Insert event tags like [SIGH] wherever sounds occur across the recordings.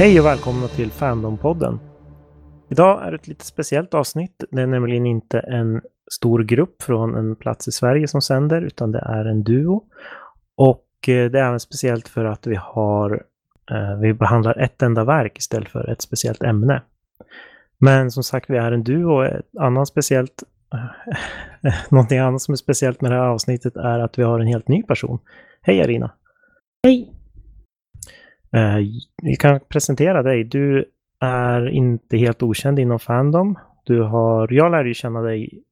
Hej och välkomna till Fandom-podden. Idag är det ett lite speciellt avsnitt. Det är nämligen inte en stor grupp från en plats i Sverige som sänder, utan det är en duo. Och eh, det är även speciellt för att vi har eh, vi behandlar ett enda verk istället för ett speciellt ämne. Men som sagt, vi är en duo. Ett annat speciellt, eh, [LAUGHS] någonting annat som är speciellt med det här avsnittet är att vi har en helt ny person. Hej Arina! Hej! Eh, vi kan presentera dig. Du är inte helt okänd inom Fandom. Du har, jag lärde ju känna dig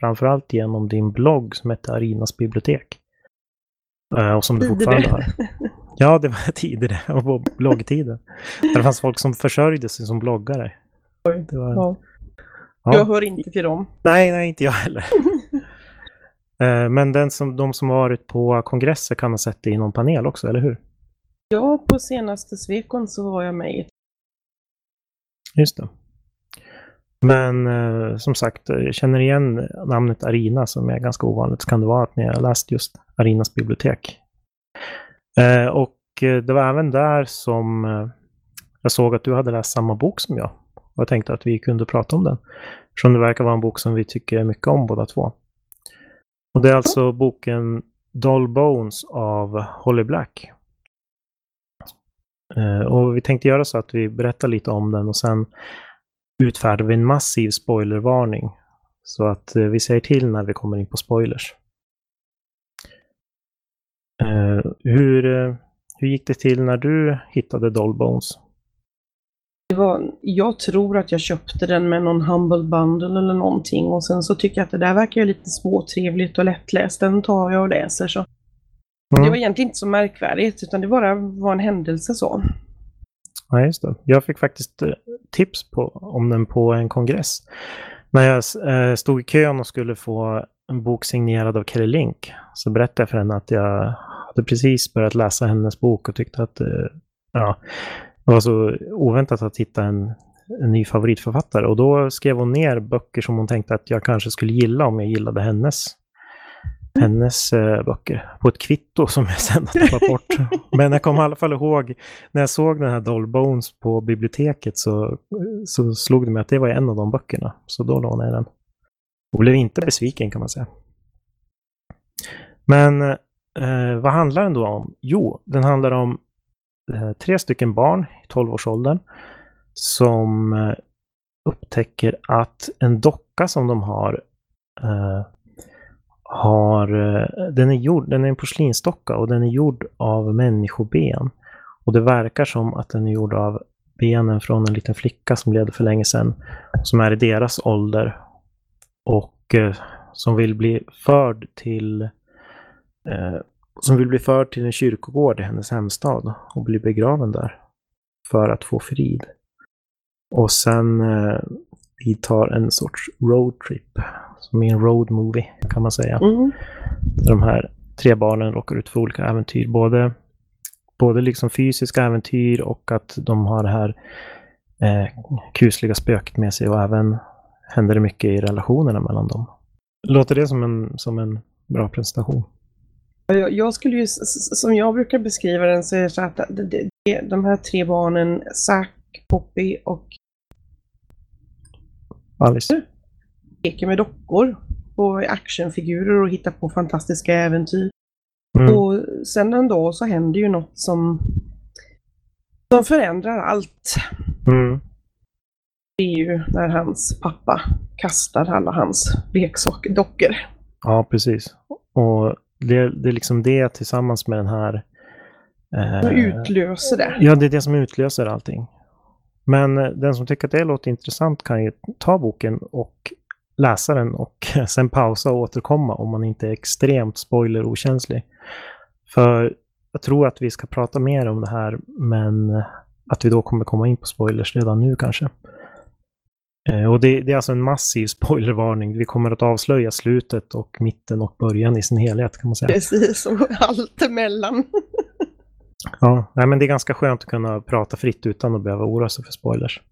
framförallt genom din blogg som heter Arinas bibliotek. Eh, och som du fortfarande har. Ja, det var [LAUGHS] tidigare, och på bloggtiden. Det fanns folk som försörjde sig som bloggare. Det var, Ja. ja. Jag hör inte till dem. Nej, nej, inte jag heller. [LAUGHS] Eh, Men den som, de som har varit på kongresser kan ha sett det i någon panel också, eller hur? Ja, på senaste Svekon så var jag med i ett Just det. Men eh, som sagt, jag känner igen namnet Arina som är ganska ovanligt. Så kan det vara att ni har läst just Arinas bibliotek. Eh, och eh, det var även där som eh, jag såg att du hade läst samma bok som jag. Och jag tänkte att vi kunde prata om den. Eftersom det verkar vara en bok som vi tycker mycket om båda två. Och det är alltså boken Doll Bones av Holly Black. Eh, och vi tänkte göra så att vi berättar lite om den och sen utfärdar vi en massiv spoilervarning. Så att eh, vi säger till när vi kommer in på spoilers. Eh, hur, hur gick det till när du hittade Dollbones? Det var, jag tror att jag köpte den med någon Humble Bundle eller någonting och sen så tycker jag att det där verkar ju lite småtrevligt och lättläst. Den tar jag och läser så. Det Mm. var egentligen inte så märkvärdigt utan det bara var en händelse så. Ja, just det. Jag fick faktiskt eh, tips på, om den på en kongress. När jag eh, stod i kön och skulle få en bok signerad av Kelly Link så berättade jag för henne att jag hade precis börjat läsa hennes bok och tyckte att eh, ja, det var så oväntat att hitta en, en ny favoritförfattare. Och då skrev hon ner böcker som hon tänkte att jag kanske skulle gilla om jag gillade hennes hennes eh, böcker på ett kvitto som jag sen har tappat bort. Men jag kommer i alla fall ihåg när jag såg den här Doll Bones på biblioteket så, så slog det mig att det var en av de böckerna. Så då lånade jag den. Och blev inte besviken kan man säga. Men eh, vad handlar den då om? Jo, den handlar om eh, tre stycken barn i 12-årsåldern som eh, upptäcker att en docka som de har eh, har, eh, den är gjord, den är en porslinsdocka och den är gjord av människoben. Och det verkar som att den är gjord av benen från en liten flicka som levde för länge sedan, som är i deras ålder och eh, som vill bli förd till eh, som vill bli förd till en kyrkogård i hennes hemstad och bli begraven där för att få frid. Och sen eh, vidtar en sorts roadtrip, som i en road movie kan man säga. Mm. De här tre barnen råkar ut för olika äventyr. Både, både liksom fysiska äventyr och att de har det här eh, kusliga spöket med sig och även händer det mycket i relationerna mellan dem. Låter det som en, som en bra presentation? Jag, skulle ju, som jag brukar beskriva den, så är det så att de här tre barnen, Zack, Poppy och Alice? Leker med dockor och actionfigurer och hittar på fantastiska äventyr. Mm. Och sen en dag så händer ju något som, som förändrar allt. Mm. Det är ju när hans pappa kastar alla hans leksaksdockor. Ja, precis. Och det, det är liksom det tillsammans med den här... Eh, utlöser det. Ja, det är det som utlöser allting. Men eh, den som tycker att det låter intressant kan ju ta boken och läsa den och [LAUGHS] sen pausa och återkomma om man inte är extremt spoilerokänslig. För jag tror att vi ska prata mer om det här, men att vi då kommer komma in på spoilers redan nu kanske. Eh, Och det, det är alltså en massiv [LAUGHS] spoilervarning. Vi kommer att avslöja slutet och mitten och början i sin helhet kan man säga. Precis, och [LAUGHS] allt emellan. Ja, nej, men det är ganska skönt att kunna prata fritt utan att behöva oroa sig för spoilers.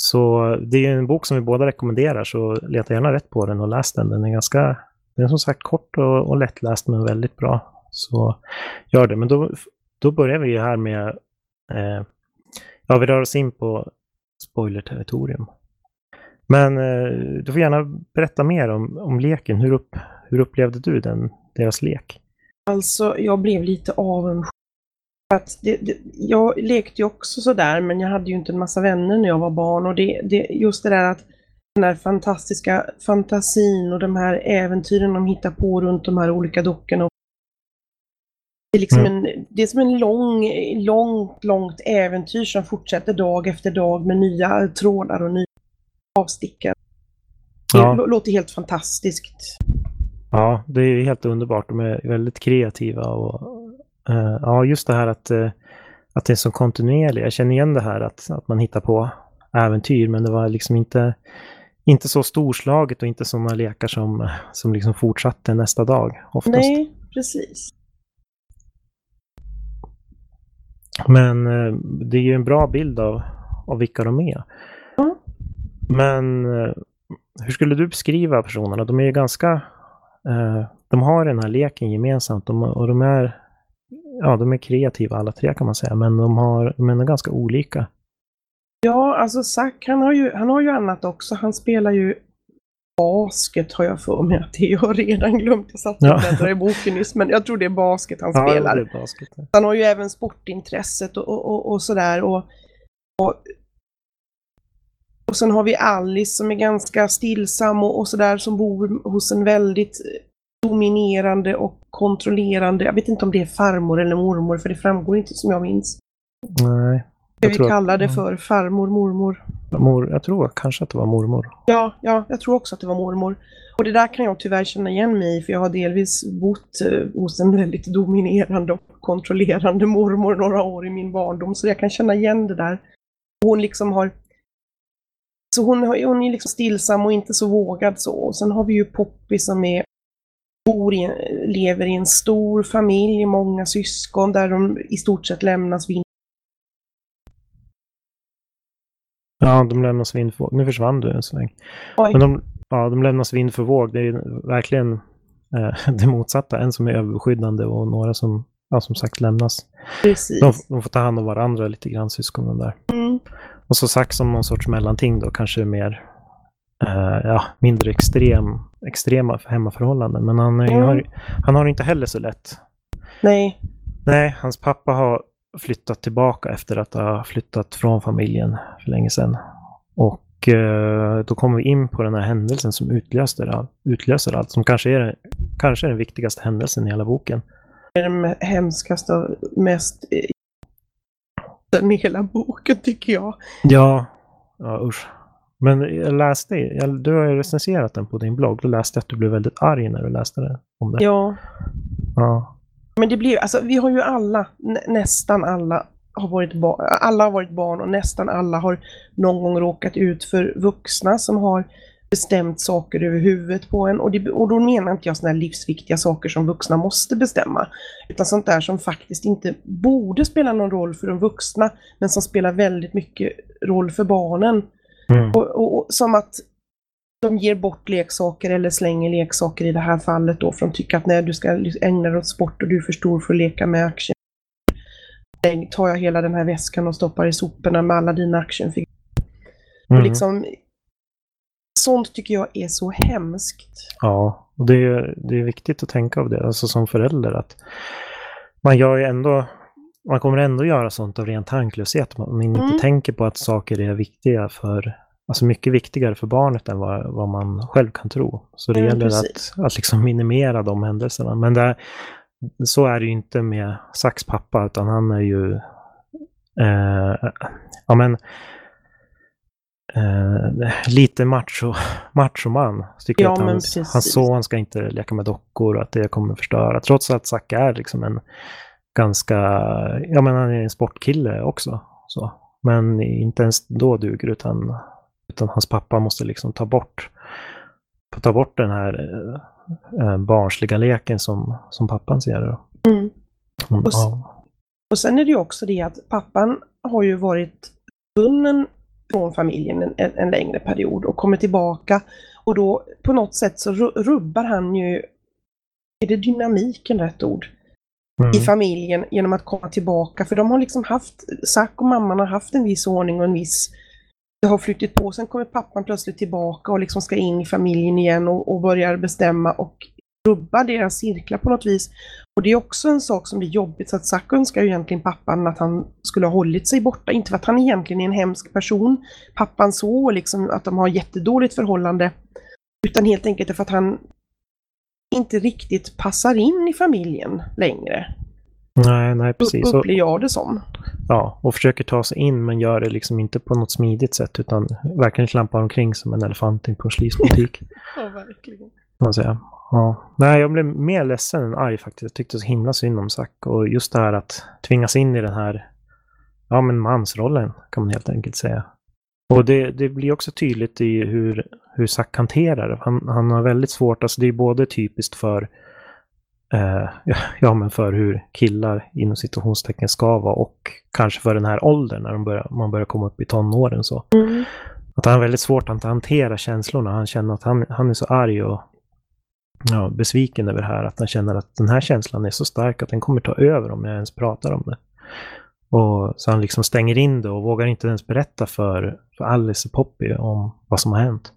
Så det är en bok som vi båda rekommenderar, så leta gärna rätt på den och läs den. Den är ganska, den är som sagt kort och, och lättläst men väldigt bra. Så gör det. Men då, då börjar vi här med eh, ja, vi rör oss in på spoilerterritorium. Men eh, du får gärna berätta mer om, om leken. Hur, upp, hur upplevde du den, deras lek? Alltså, jag blev lite avundsjuk. Att det, det, jag lekte ju också sådär, men jag hade ju inte en massa vänner när jag var barn. Och det, det, just det där att den här fantastiska fantasin och de här äventyren de hittar på runt de här olika dockorna. Det är, liksom Mm. en, det är som en lång, långt, långt äventyr som fortsätter dag efter dag med nya trådar och nya avstickare. Det Ja. lå- låter helt fantastiskt. Ja, det är helt underbart. De är väldigt kreativa och eh, ja, just det här att, eh, att det är så kontinuerligt. Jag känner igen det här att, att man hittar på äventyr, men det var liksom inte, inte så storslaget och inte sådana lekar som, som liksom fortsatte nästa dag oftast. Nej, precis. Men eh, det är ju en bra bild av, av vilka de är. Ja. Men hur skulle du beskriva personerna? De är ju ganska... De har den här leken gemensamt de, och de är, ja, de är kreativa alla tre kan man säga, men de, har, de är ganska olika. Ja, alltså Zack han har ju, han har ju annat också. Han spelar ju basket har jag för mig att det. Jag har redan glömt. Jag satt och Ja. bläddrade i boken nyss, men jag tror det är basket han spelar. det är basket. Han har ju även sportintresset och, och, och, och sådär. Och, och, och sen har vi Alice som är ganska stillsam och, och sådär som bor hos en väldigt dominerande och kontrollerande, jag vet inte om det är farmor eller mormor för det framgår inte som jag minns. Nej. Jag vi tror att- kalla det för farmor, mormor? Mor, jag tror kanske att det var mormor. Ja, ja, jag tror också att det var mormor. Och det där kan jag tyvärr känna igen mig i, för jag har delvis bott eh, hos en väldigt dominerande och kontrollerande mormor några år i min barndom, så jag kan känna igen det där. Hon liksom har... Så hon, hon är liksom stillsam och inte så vågad så. Och sen har vi ju Poppy som är bor i, lever i en stor familj, många syskon, där de i stort sett lämnas vind. Ja, de lämnas vind för våg. Nu försvann du en sväng. Oj. Men de, ja, de lämnas vind för våg. Det är verkligen eh, [LAUGHS] det motsatta. En som är överbeskyddande och några som, ja, som sagt lämnas. Precis. De, de får ta hand om varandra lite grann, syskonen där. Mm. Och så sagt som någon sorts mellanting då, kanske mer, eh, ja, mindre extrem, extrema hemmaförhållanden. Men han, Mm. har, han har det inte heller så lätt. Nej, Nej, hans pappa har flyttat tillbaka efter att ha flyttat från familjen för länge sedan. Och eh, då kommer vi in på den här händelsen som utlöser, utlöser allt, som kanske är, kanske är den viktigaste händelsen i hela boken. är den hemskaste och mest eh, den i hela boken tycker jag. Ja, ja usch. Men jag läste, jag, du har ju recenserat den på din blogg, då läste jag att du blev väldigt arg när du läste det, om det. Ja, Ja. men det blir alltså vi har ju alla, nä, nästan alla har varit barn, alla har varit barn och nästan alla har någon gång råkat ut för vuxna som har bestämt saker över huvudet på en. Och, det, och då menar inte jag sådana här livsviktiga saker som vuxna måste bestämma. Utan sånt där som faktiskt inte borde spela någon roll för de vuxna, men som spelar väldigt mycket roll för barnen. Mm. Och, och, som att de ger bort leksaker eller slänger leksaker i det här fallet då för de tycker att nej, du ska ägna dig åt sport och du är för stor för att leka med action. Lägg- tar jag hela den här väskan och stoppar i soporna med alla dina actionfigurer. Mm. Och liksom, sånt tycker jag är så hemskt. Ja, och det är, det är viktigt att tänka av det, alltså som förälder att man gör ju ändå, man kommer ändå göra sånt av ren tanklöshet. Man inte Mm. tänker på att saker är viktiga för, alltså mycket viktigare för barnet än vad, vad man själv kan tro. Så det Ja, gäller precis. att, att liksom minimera de händelserna. Men det, så är det ju inte med Zacks pappa, utan han är ju, eh, ja men, eh, lite macho, [LAUGHS] machoman. Så Tycker Ja, att hans, hans son ska inte leka med dockor och att det kommer förstöra. Trots att Zack är liksom en ganska, ja men han är en sportkille också. Så. Men inte ens då duger utan, utan hans pappa måste liksom ta bort, ta bort den här eh, barnsliga leken som, som pappan ser det. Mm. Mm, Och ja. Och sen är det ju också det att pappan har ju varit bunden från familjen en, en, längre period och kommer tillbaka och då på något sätt så ru- rubbar han ju, är det dynamiken rätt ord? Mm. i familjen genom att komma tillbaka. För de har liksom haft, Zack och mamman har haft en viss ordning och en viss det har flyttat på. Sen kommer pappan plötsligt tillbaka och liksom ska in i familjen igen och, och börjar bestämma och rubba deras cirklar på något vis. Och det är också en sak som blir jobbigt, så att Zack önskar ju egentligen pappan att han skulle ha hållit sig borta. Inte för att han egentligen är en hemsk person, pappan så, liksom att de har jättedåligt förhållande. Utan helt enkelt för att han inte riktigt passar in i familjen längre. Nej, nej precis. Upplever jag det som. Ja, och försöker ta sig in men gör det liksom inte på något smidigt sätt utan verkligen klampar omkring som en elefant i en porslinsbutik. [LAUGHS] ja, verkligen. Man säga. Ja. Nej, jag blev mer ledsen än arg faktiskt. Jag tyckte så himla synd om Zack och just det här att tvingas in i den här ja, men mansrollen kan man helt enkelt säga. Och det, det blir också tydligt i hur, hur Zack hanterar det. Han, han har väldigt svårt, alltså det är både typiskt för eh, [LAUGHS] ja, men för hur killar inom situationstecken ska vara och kanske för den här åldern när de börjar, man börjar komma upp i tonåren. Så. Mm. Att han har väldigt svårt att hantera känslorna. Han känner att han, han är så arg och ja, besviken över det här. Att han känner att den här känslan är så stark att den kommer ta över om jag ens pratar om det. Och så han liksom stänger in det och vågar inte ens berätta för, för Alice och Poppy om vad som har hänt.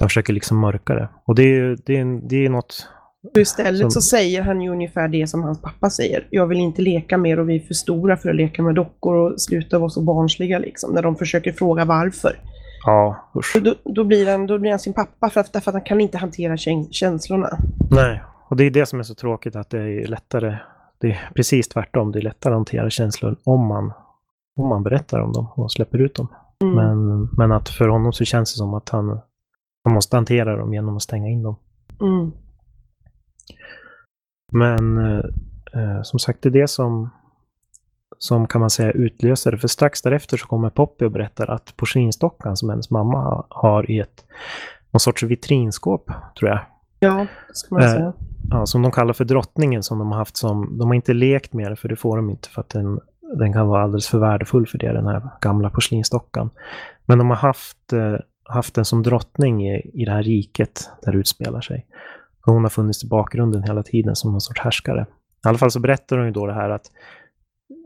Han försöker liksom mörka det. Och det är, det är, det är något... istället som... så säger han ju ungefär det som hans pappa säger. Jag vill inte leka mer och vi är för stora för att leka med dockor och sluta vara så barnsliga liksom. När de försöker fråga varför. Ja, usch. Då, då, blir han, då blir han sin pappa för att, därför att han kan inte hantera känslorna. Nej, och det är det som är så tråkigt att det är lättare. Det är precis tvärtom. Det är lättare att hantera känslor om man, om man berättar om dem och släpper ut dem. Mm. Men, men att för honom så känns det som att han, han måste hantera dem genom att stänga in dem. Mm. Men eh, eh som sagt, det är det som som kan man säga utlöser det. För strax därefter så kommer Poppy och berättar att porslinsdockan som hennes mamma har i ett någon sorts vitrinskåp, tror jag. Ja, det ska man eh, säga. Ja, som de kallar för drottningen som de har haft som, de har inte lekt med det för det får de inte för att den, den kan vara alldeles för värdefull för det, den här gamla porslinsdockan. Men de har haft, eh, haft den som drottning i, i det här riket där det utspelar sig. Och hon har funnits i bakgrunden hela tiden som någon sorts härskare. I alla fall så berättar hon ju då det här att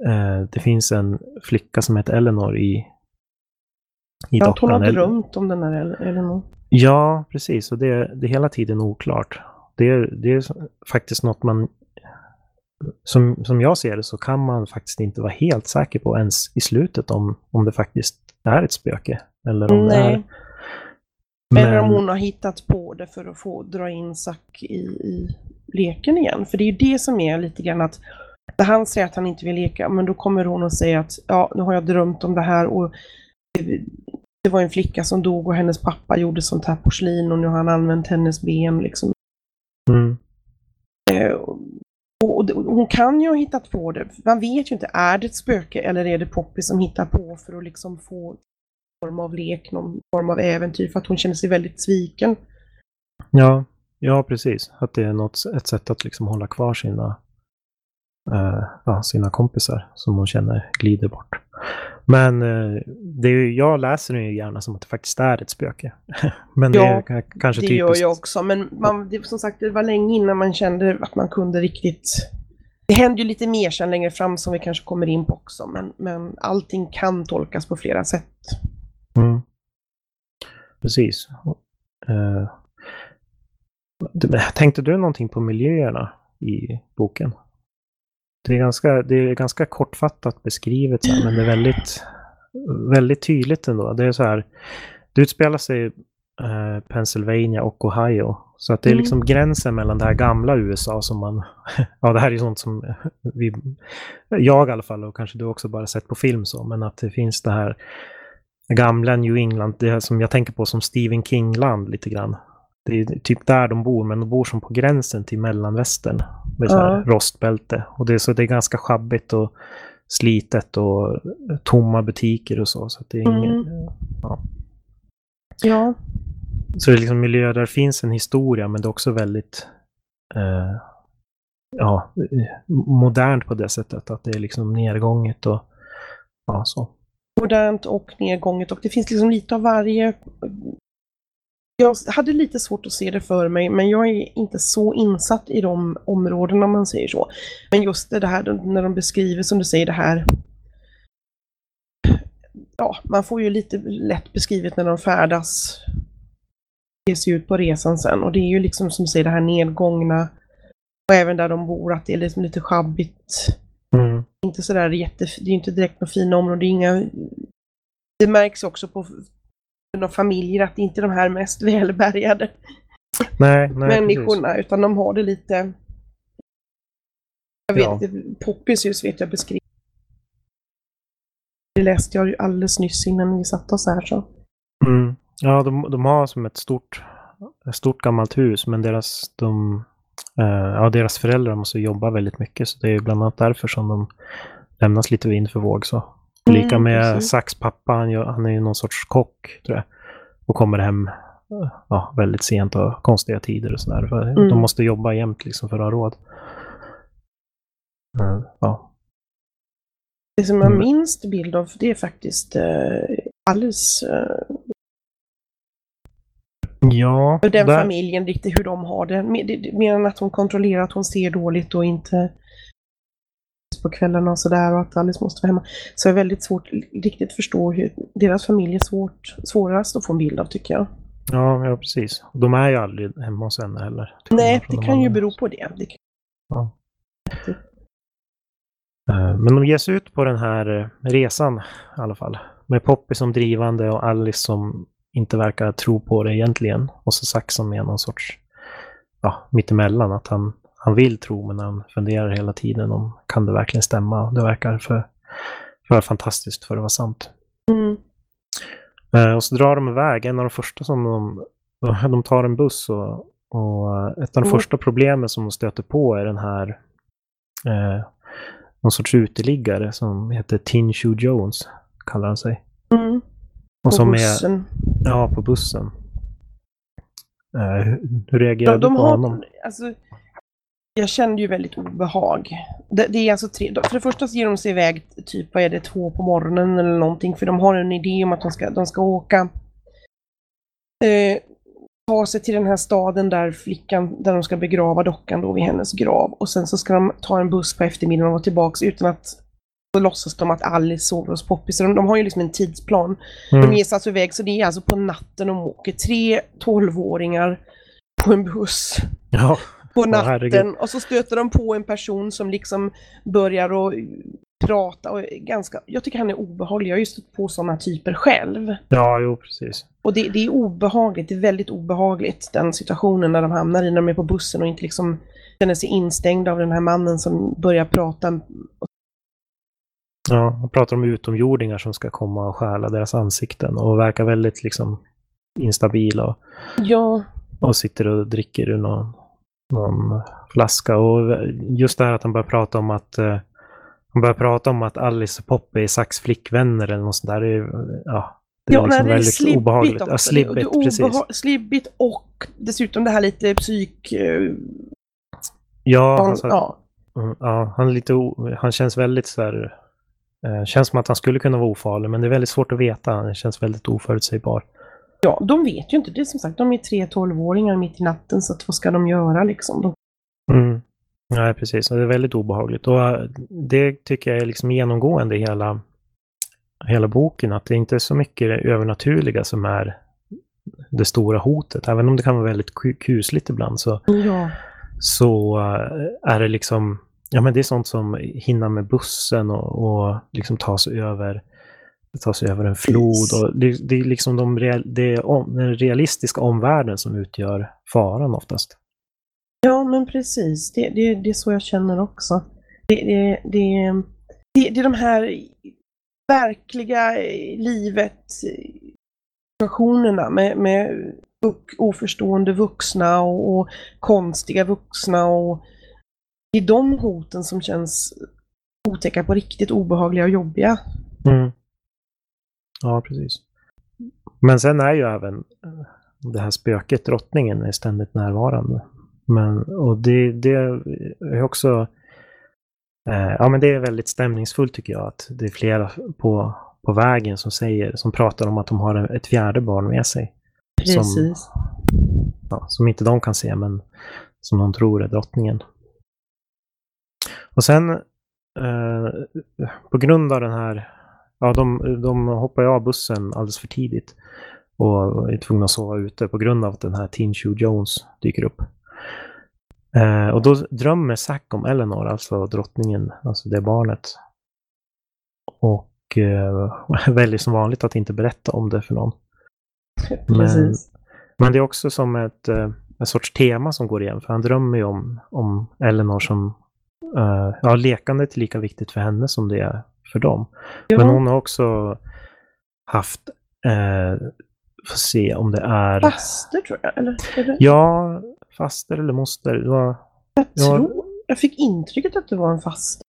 eh, det finns en flicka som heter Eleanor i, i ja, hon har drömt om den här Eleanor. Ja, precis. Och det, det är hela tiden oklart. Det är, det är faktiskt något man... Som, som jag ser det så kan man faktiskt inte vara helt säker på ens i slutet om, om det faktiskt är ett spöke. Eller om Nej. det är... Men... Eller om hon har hittat på det för att få dra in Zack i, i leken igen. För det är ju det som är lite grann att när han säger att han inte vill leka, men då kommer hon och säger att ja, nu har jag drömt om det här och det, var en flicka som dog och hennes pappa gjorde sånt här porslin och nu har han använt hennes ben liksom. Mm. Eh, och, och, och, hon kan ju ha hittat på det. Man vet ju inte, är det ett spöke eller är det Poppy som hittar på för att liksom få form av lek, någon form av äventyr för att hon känner sig väldigt sviken. Ja, ja precis. Att det är något, ett sätt att liksom hålla kvar sina ja, sina kompisar som hon känner glider bort. Men eh, det är, jag läser det ju gärna som att det faktiskt är ett spöke. [LAUGHS] men det ja, är kanske det typiskt. gör jag också. Men man, det, som sagt, det var länge innan man kände att man kunde riktigt... Det händer ju lite mer sen längre fram som vi kanske kommer in på också. Men, men allting kan tolkas på flera sätt. Mm. Precis. Uh, tänkte du någonting på miljöerna i boken? Det är ganska, det är ganska kortfattat beskrivet, så här, men det är väldigt, väldigt tydligt ändå. Det är så här, det utspelar sig eh, Pennsylvania och Ohio. Så att det är mm. liksom mm. gränsen mellan det här gamla USA som man... [LAUGHS] ja, det här är sånt som vi, jag i alla fall och kanske du också bara sett på film så, men att det finns det här gamla New England, det som jag tänker på som Stephen King-land lite grann. Det är typ där de bor, men de bor som på gränsen till mellanvästern. Med ja. rostbälte. Och det är, så det är ganska schabbigt och slitet och tomma butiker och så. så det är ingen, mm. ja. ja. Så det är liksom miljöer där det finns en historia, men det är också väldigt eh, ja, modernt på det sättet. Att det är liksom nedgånget och ja, så. Modernt och nedgånget och det finns liksom lite av varje Jag hade lite svårt att se det för mig, men jag är inte så insatt i de områdena om man säger så. Men just det här när de beskriver, som du säger, det här ja, man får ju lite lätt beskrivet när de färdas, ger sig ut på resan sen. Och det är ju liksom som du säger det här nedgångna och även där de bor att det är liksom lite sjabbigt. Mm. Inte sådär jätte, det är inte direkt några fina områden, det är inga... Det märks också på några familjer att det inte är de här mest [LAUGHS] välbärgade Nej, nej, människorna, precis. utan de har det lite... Jag vet Ja. inte, Poppys hus vet jag beskriver. Det läste jag ju alldeles nyss innan vi satte oss här så. Mm. Ja, de, de har som ett stort, ett stort gammalt hus, men deras, de, eh, ja, deras föräldrar måste jobba väldigt mycket, så det är bland annat därför som de lämnas lite vind för våg. Så. Mm, Lika med precis. Sax pappa, han, han är ju någon sorts kock, tror jag. Och kommer hem ja, väldigt sent och konstiga tider och sådär. Mm. De måste jobba jämt liksom för att ha råd. Eh, ja. Det som jag Mm. minst bild av, det är faktiskt eh, Alice, eh, ja, och den där- familjen, riktigt hur de har det- mer än att hon kontrollerar att hon ser dåligt och inte på kvällarna och sådär och att Alice måste vara hemma. Så är det väldigt svårt riktigt förstå hur deras familj är svårt, svårast att få en bild av tycker jag. Ja, ja, precis. De är ju aldrig hemma hos henne heller. Nej, det de kan ju bero på det. det kan, Ja. Eh, Men de ger sig ut på den här eh, resan i alla fall. Med Poppy som drivande och Alice som inte verkar tro på det egentligen. Och så Sax som är någon sorts, ja, mittemellan. Att han, han vill tro men han funderar hela tiden om kan det verkligen stämma. Det verkar för, för fantastiskt för att vara sant. mm, Eh, Och så drar de iväg. En av de första som de, de tar en buss och, och ett av de Mm. första problemen som de stöter på är den här eh, någon sorts uteliggare som heter Tin Shoe Jones, kallar han sig. mm, Och på som är, bussen. ja, på bussen. Eh, hur, hur reagerar De, de du på har, honom? alltså, jag kände ju väldigt obehag. Det, det är alltså tre, för det första så ger de sig iväg typ, vad är det, två på morgonen eller någonting, för de har en idé om att de ska, de ska åka, eh, ta sig till den här staden där flickan, där de ska begrava dockan då vid hennes grav. Och sen så ska de ta en buss på eftermiddagen och vara tillbaks utan att så låtsas de att Alice sover hos Poppy. Så de, de har ju liksom en tidsplan. Mm. De ger sig alltså iväg, så det är alltså på natten de åker. Tre tolvåringar på en buss Ja, på natten och så stöter de på en person som liksom börjar att prata och ganska, jag tycker han är obehaglig. Jag har ju stött på sådana typer själv. ja, jo, precis. Och det, det är obehagligt, det är väldigt obehagligt den situationen när de hamnar i när de är på bussen och inte liksom känner sig instängda av den här mannen som börjar prata. Ja, han pratar om utomjordingar som ska komma och stjäla deras ansikten och verkar väldigt liksom instabila. Och, Ja, och sitter och dricker ur någon, någon flaska. Och just det här att han börjar prata om att eh, han börjar prata om att Alice och Poppy är Sax flickvänner eller något sånt där. Det är, ja, det är ja liksom nej, det är väldigt slibbigt obehagligt. också. Ja, slibbigt, det, det är precis. slibbigt och dessutom det här lite psyk... eh, Ja, alltså, ja. mm, ja, han, är lite o, han känns väldigt så här, eh, känns som att han skulle kunna vara ofarlig, men det är väldigt svårt att veta. Han känns väldigt oförutsägbar. Ja, de vet ju inte. Det är som sagt, de är tre tolvåringar mitt i natten så vad ska de göra liksom? De, Mm. Nej, precis. Det är väldigt obehagligt. Och äh, det tycker jag är liksom genomgående i hela, hela boken, att det inte är så mycket det övernaturliga som är det stora hotet. Även om det kan vara väldigt ku- kusligt ibland så, ja. så äh, är det liksom, ja men det är sånt som hinna med bussen och, och liksom ta sig över ta sig över en flod. Och det, det är liksom de real, det är om, den realistiska omvärlden som utgör faran oftast. Ja, men precis. Det, det, det är så jag känner också. Det, det, det, det, det är de här verkliga livet situationerna med, med oförstående vuxna och, och konstiga vuxna och det är de hoten som känns otäcka på riktigt obehagliga och jobbiga. Mm. Ja, precis. Men sen är ju även eh, det här spöket, drottningen, är ständigt närvarande. Men, och det, det är också... Eh, ja, men det är väldigt stämningsfullt tycker jag att det är flera på, på vägen som säger, som pratar om att de har ett fjärde barn med sig. Precis. Som, ja, som inte de kan se, men som de tror är drottningen. Och sen eh, på grund av den här, ja de, de hoppar ju av bussen alldeles för tidigt och är tvungna att sova ute på grund av att den här Teen Shoe Jones dyker upp. Eh, och då drömmer Zack om Eleanor, alltså drottningen, alltså det barnet. Och eh, [LAUGHS] väljer som vanligt att inte berätta om det för någon. [LAUGHS] Men, men det är också som ett, eh, en sorts tema som går igen, för han drömmer ju om, om Eleanor som, eh, ja, lekandet är lika viktigt för henne som det är för dem. Ja. Men hon har också haft, eh, får se om det är, Faster tror jag, eller? Det? ja, faster eller moster. Det var, Jag, Ja. tror, jag fick intrycket att det var en faster.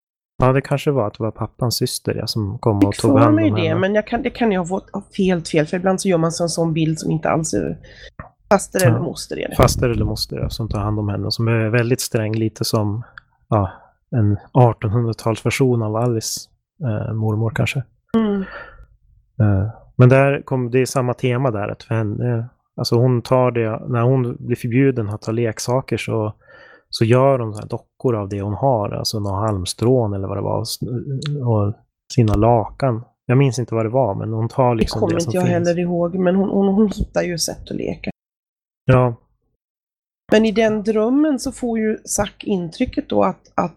ja, det kanske var att det var pappans syster ja, som kom och tog hand om det, henne. men jag kan, det kan jag ha fått helt fel, för ibland så gör man sig en sån bild som inte alls är faster Ja. eller moster är det. Faster eller moster ja, som tar hand om henne och som är väldigt sträng, lite som ja, en 1800-talsversion av Alice eh, mormor kanske. Mm. Eh, Men där kom, det är samma tema där. Att för henne, alltså hon tar det, när hon blir förbjuden att ta leksaker så, så gör hon så dockor av det hon har. Alltså några halmstrån eller vad det var. Och sina lakan. Jag minns inte vad det var, men hon tar Det liksom kommer det som inte jag finns. heller ihåg, men hon, hon, hon hittar ju sätt att leka. Ja, Men i den drömmen så får ju Zack intrycket då att, att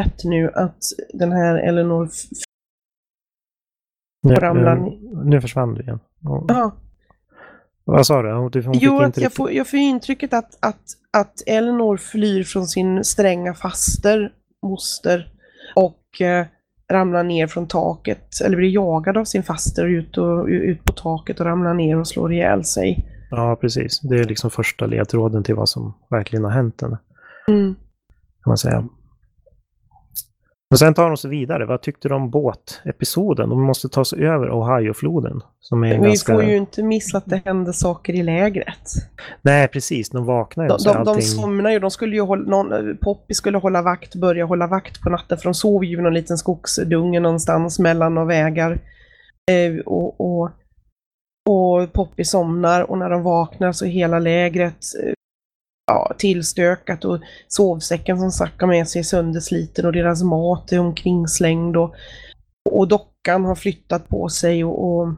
rätt nu att den här Eleanor... nu, nu, nu försvann du igen. Och- Ja, Vad sa du? Hon, hon jo, att jag får, jag får intrycket att, att, att Eleanor flyr från sin stränga faster, moster, och eh, ramlar ner från taket, eller blir jagad av sin faster ut, och, ut på taket och ramlar ner och slår ihjäl sig. Ja, precis. Det är liksom första ledtråden till vad som verkligen har hänt henne. Mm. kan man säga. Men sen tar de sig vidare. Vad tyckte du om båtepisoden? De måste ta sig över Ohio-floden. Som är Vi ganska... får ju inte missa att det händer saker i lägret. Nej, precis. De vaknar ju De, och de, de allting... somnar ju, de skulle ju hålla, någon, Poppy skulle hålla vakt, börja hålla vakt på natten för de sov ju i någon liten skogsdunge någonstans mellan några vägar. Eh, och, och, och Poppy somnar och när de vaknar så är hela lägret eh, ja, tillstökat och sovsäcken som Zack har med sig är söndersliten och deras mat är omkringslängd och, och dockan har flyttat på sig och, och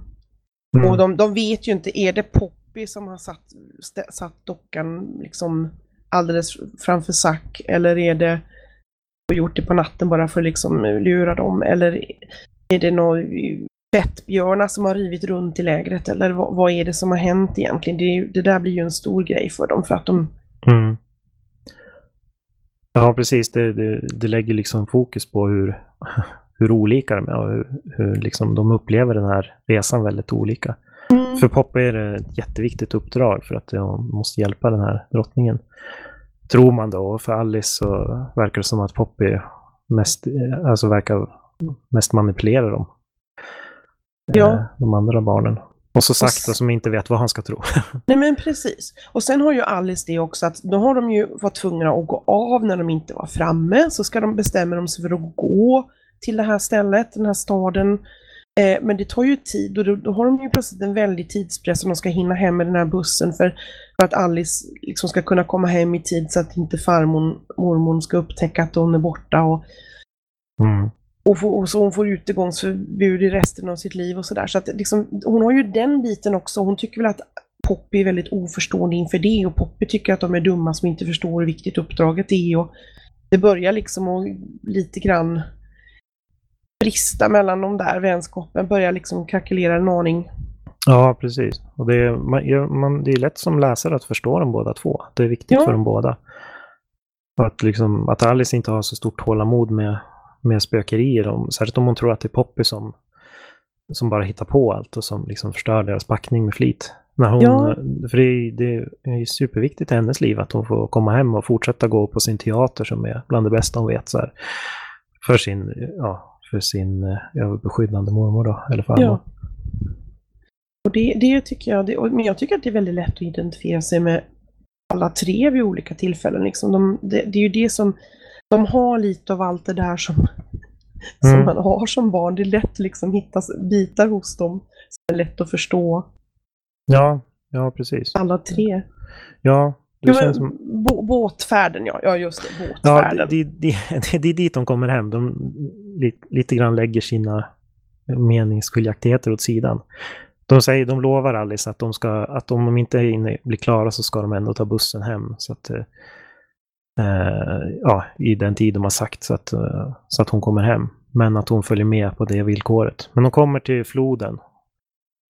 Mm. och de, de vet ju inte, är det Poppy som har satt, stä- satt dockan liksom alldeles framför Zack eller är det och gjort det på natten bara för att liksom lura dem eller är det några fettbjörnar som har rivit runt i lägret eller vad, vad är det som har hänt egentligen? Det, det där blir ju en stor grej för dem för att de, Mm. Ja, precis. Det, det, det lägger liksom fokus på hur, [LAUGHS] hur olika de är och hur, hur liksom de upplever den här resan väldigt olika. För Poppy är det ett jätteviktigt uppdrag för att de måste hjälpa den här drottningen. Tror man då. Och för Alice så verkar det som att Poppy mest, eh, alltså verkar mest manipulera dem. Ja. Eh, De andra barnen. Och så sakta som inte vet vad han ska tro. [LAUGHS] Nej men precis. Och sen har ju Alice det också att då har de ju varit tvungna att gå av när de inte var framme. Så ska de bestämma de sig för att gå till det här stället, den här staden. Eh, men det tar ju tid och då, då har de ju plötsligt en väldig tidspress om de ska hinna hem med den här bussen för, för att Alice liksom ska kunna komma hem i tid så att inte farmor, mormor ska upptäcka att hon är borta och, Mm. Och, få, och så hon får utegångsförbud i resten av sitt liv och sådär. Så att liksom, hon har ju den biten också. Hon tycker väl att Poppy är väldigt oförstående inför det och Poppy tycker att de är dumma som inte förstår hur viktigt uppdraget är. Och det börjar liksom att lite grann brista mellan de där vänskapen, börjar liksom krackelera en aning. Ja, precis. Och det, är, man, man, det är lätt som läsare att förstå dem båda två. Det är viktigt Ja. för dem båda. Och att, liksom, att Alice inte har så stort tålamod med, med spökerier. Om, särskilt om hon tror att det är Poppy som, som bara hittar på allt och som liksom förstör deras packning med flit. När hon, Ja. För det är, det är ju superviktigt i hennes liv att hon får komma hem och fortsätta gå på sin teater som är bland det bästa hon vet. Så här, för sin, ja, för sin eh, överbeskyddande mormor då, eller farmor. Ja. Och det, det tycker jag, det, men jag tycker att det är väldigt lätt att identifiera sig med alla tre vid olika tillfällen. Liksom de, det, det är ju det som, de har lite av allt det där som, som Mm. man har som barn. Det är lätt liksom hitta bitar hos dem som är lätt att förstå. Ja, ja precis. Alla tre. Ja, det men som... bå- båtfärden, ja. Ja, just det. Ja, Båtfärden. det, det, det, [LAUGHS] det är dit de kommer hem. De li, lite grann lägger sina meningsskiljaktigheter åt sidan. De, säger, de lovar Alice att, de ska, att om de inte är inne, blir klara så ska de ändå ta bussen hem. Så att, eh, ja, I den tid de har sagt så att, eh, så att hon kommer hem. Men att hon följer med på det villkoret. Men de kommer till floden.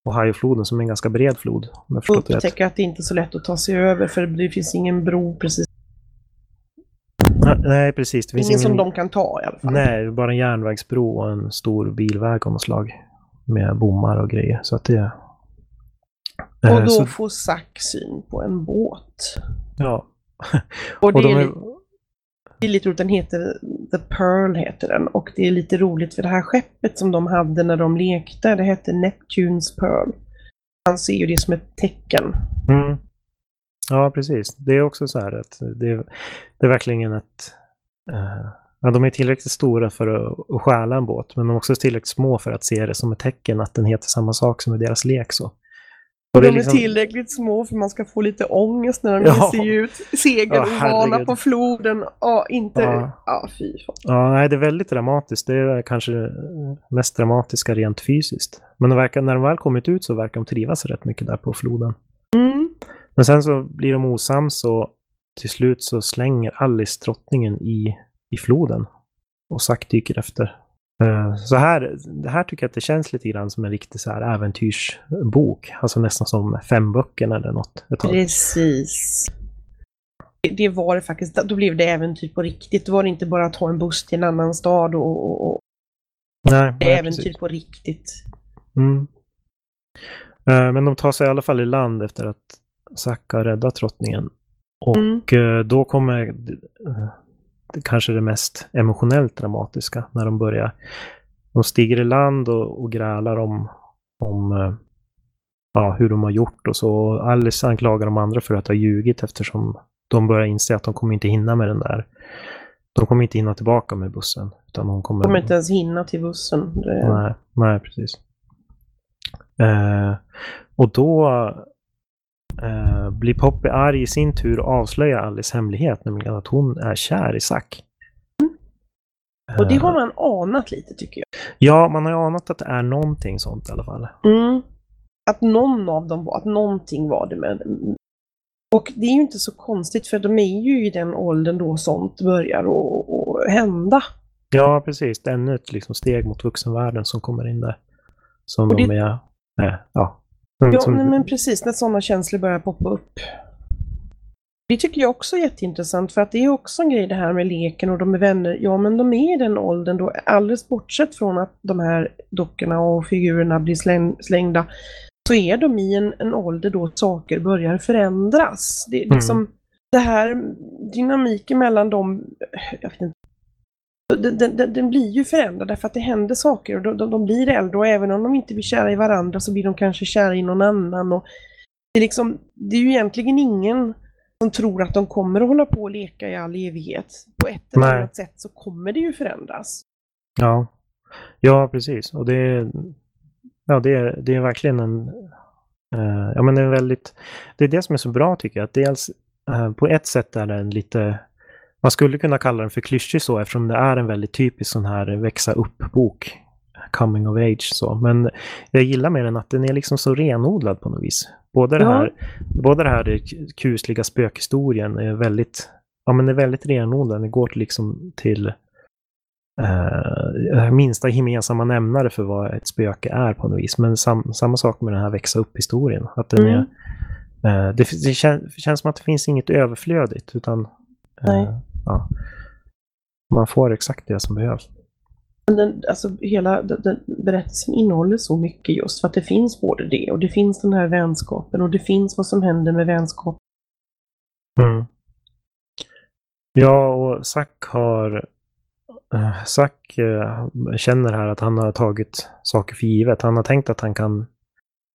Ohiofloden som är en ganska bred flod. Om jag upptäcker att det inte är så lätt att ta sig över för det finns ingen bro precis. Nej, precis. Det finns Ingen som ingen, de kan ta i alla fall. Nej, bara en järnvägsbro och en stor bilväg av något slag. Med bommar och grejer. Så att det... Och Eh, då så, får Zack syn på en båt. ja. Och det, Och de är, är, det är lite roligt, den heter The Pearl heter den. Och det är lite roligt för det här skeppet som de hade när de lekte, det hette Neptunes Pearl. Han ser ju det som ett tecken. mm. Ja, precis. Det är också så här att det är, det är verkligen ett... eh, ja, de är tillräckligt stora för att, att stjäla en båt, men de är också tillräckligt små för att se det som ett tecken att den heter samma sak som i deras lek. Så. Och De är, är liksom- tillräckligt små för man ska få lite ångest när de Ja. sig ut segelovana herregud. på floden. Ja, inte... Ja. Ja, fy fan. Ja, nej, det är väldigt dramatiskt. Det är kanske det mest dramatiska rent fysiskt. Men de verkar, när de väl kommit ut så verkar de trivas rätt mycket där på floden. Mm. Men sen så blir de osams och till slut så slänger Alice drottningen i, i floden. Och Zack dyker efter. Eh, Så här, här tycker jag att det känns lite grann som en riktig så här äventyrsbok. Alltså nästan som fem böcker eller något. Precis. Det- var det faktiskt. Då blev det äventyr på riktigt. Då var det inte bara att ta en buss till en annan stad och, och, Nej, det nej, är äventyr precis. på riktigt. Mm. Eh, Men de tar sig i alla fall i land efter att har räddat drottningen. Och Mm. då kommer kanske det mest emotionellt dramatiska när de börjar. De stiger i land och, och grälar om, om eh, ja, hur de har gjort och så. Alice anklagar de andra för att ha ljugit eftersom de börjar inse att de kommer inte hinna med den där. De kommer inte hinna tillbaka med bussen. Utan de kommer, Kommer inte ens hinna till bussen. Det, Nej, nej precis. Eh, och då eh, blir Poppy arg i sin tur och avslöjar Alice hemlighet, nämligen att hon är kär i Zack. och det Eh, har man anat lite tycker jag. Ja, man har ju anat att det är någonting sånt i alla fall. Mm. Att någon av dem var, att någonting var det med Och det är ju inte så konstigt för de är ju i den åldern då sånt börjar att- hända. Ja, precis. Det är ännu ett liksom, steg mot vuxenvärlden som kommer in där. Som Och det- de är... Eh, ja. Som, Ja, nej, men precis, när sådana känslor börjar poppa upp. Det tycker jag också är jätteintressant för att det är också en grej det här med leken och de är vänner. Ja, men de är i den åldern då, alldeles bortsett från att de här dockorna och figurerna blir släng, slängda, så är de i en, en ålder då saker börjar förändras. Det är liksom det här dynamiken mellan dem, jag vet inte, den, den- den, blir ju förändrad därför att det händer saker och de, de, de blir äldre och även om de inte blir kära i varandra så blir de kanske kära i någon annan. Och det, är liksom, det är ju egentligen ingen som tror att de kommer att hålla på och leka i all evighet. På ett eller Nej. annat sätt så kommer det ju förändras. Ja. ja, precis. Och det är, ja, det är, det är verkligen en... eh, ja, men det är väldigt... Det är det som är så bra tycker jag. Att dels eh, på ett sätt är den lite... Man skulle kunna kalla den för klyschig så eftersom det är en väldigt typisk sån här växa upp-bok. Coming of age så. Men jag gillar med den att den är liksom så renodlad på något vis. Både det Ja. här, både det här kusliga spökhistorien är väldigt, ja men det är väldigt renodlad. Den går liksom till eh, minsta gemensamma nämnare för vad ett spöke är på något vis. Men sam, samma sak med den här växa upp-historien. Att den Mm. är, eh, det, det kän, känns som att det finns inget överflödigt utan eh, Nej. Ja, man får exakt det som behövs. Men den, alltså, hela den, berättelsen innehåller så mycket just för att det finns både det och det finns den här vänskapen och det finns vad som händer med vänskap. Mm. Ja, och Zack har... Uh, Zack eh, känner här att han har tagit saker för givet. Han har tänkt att han kan...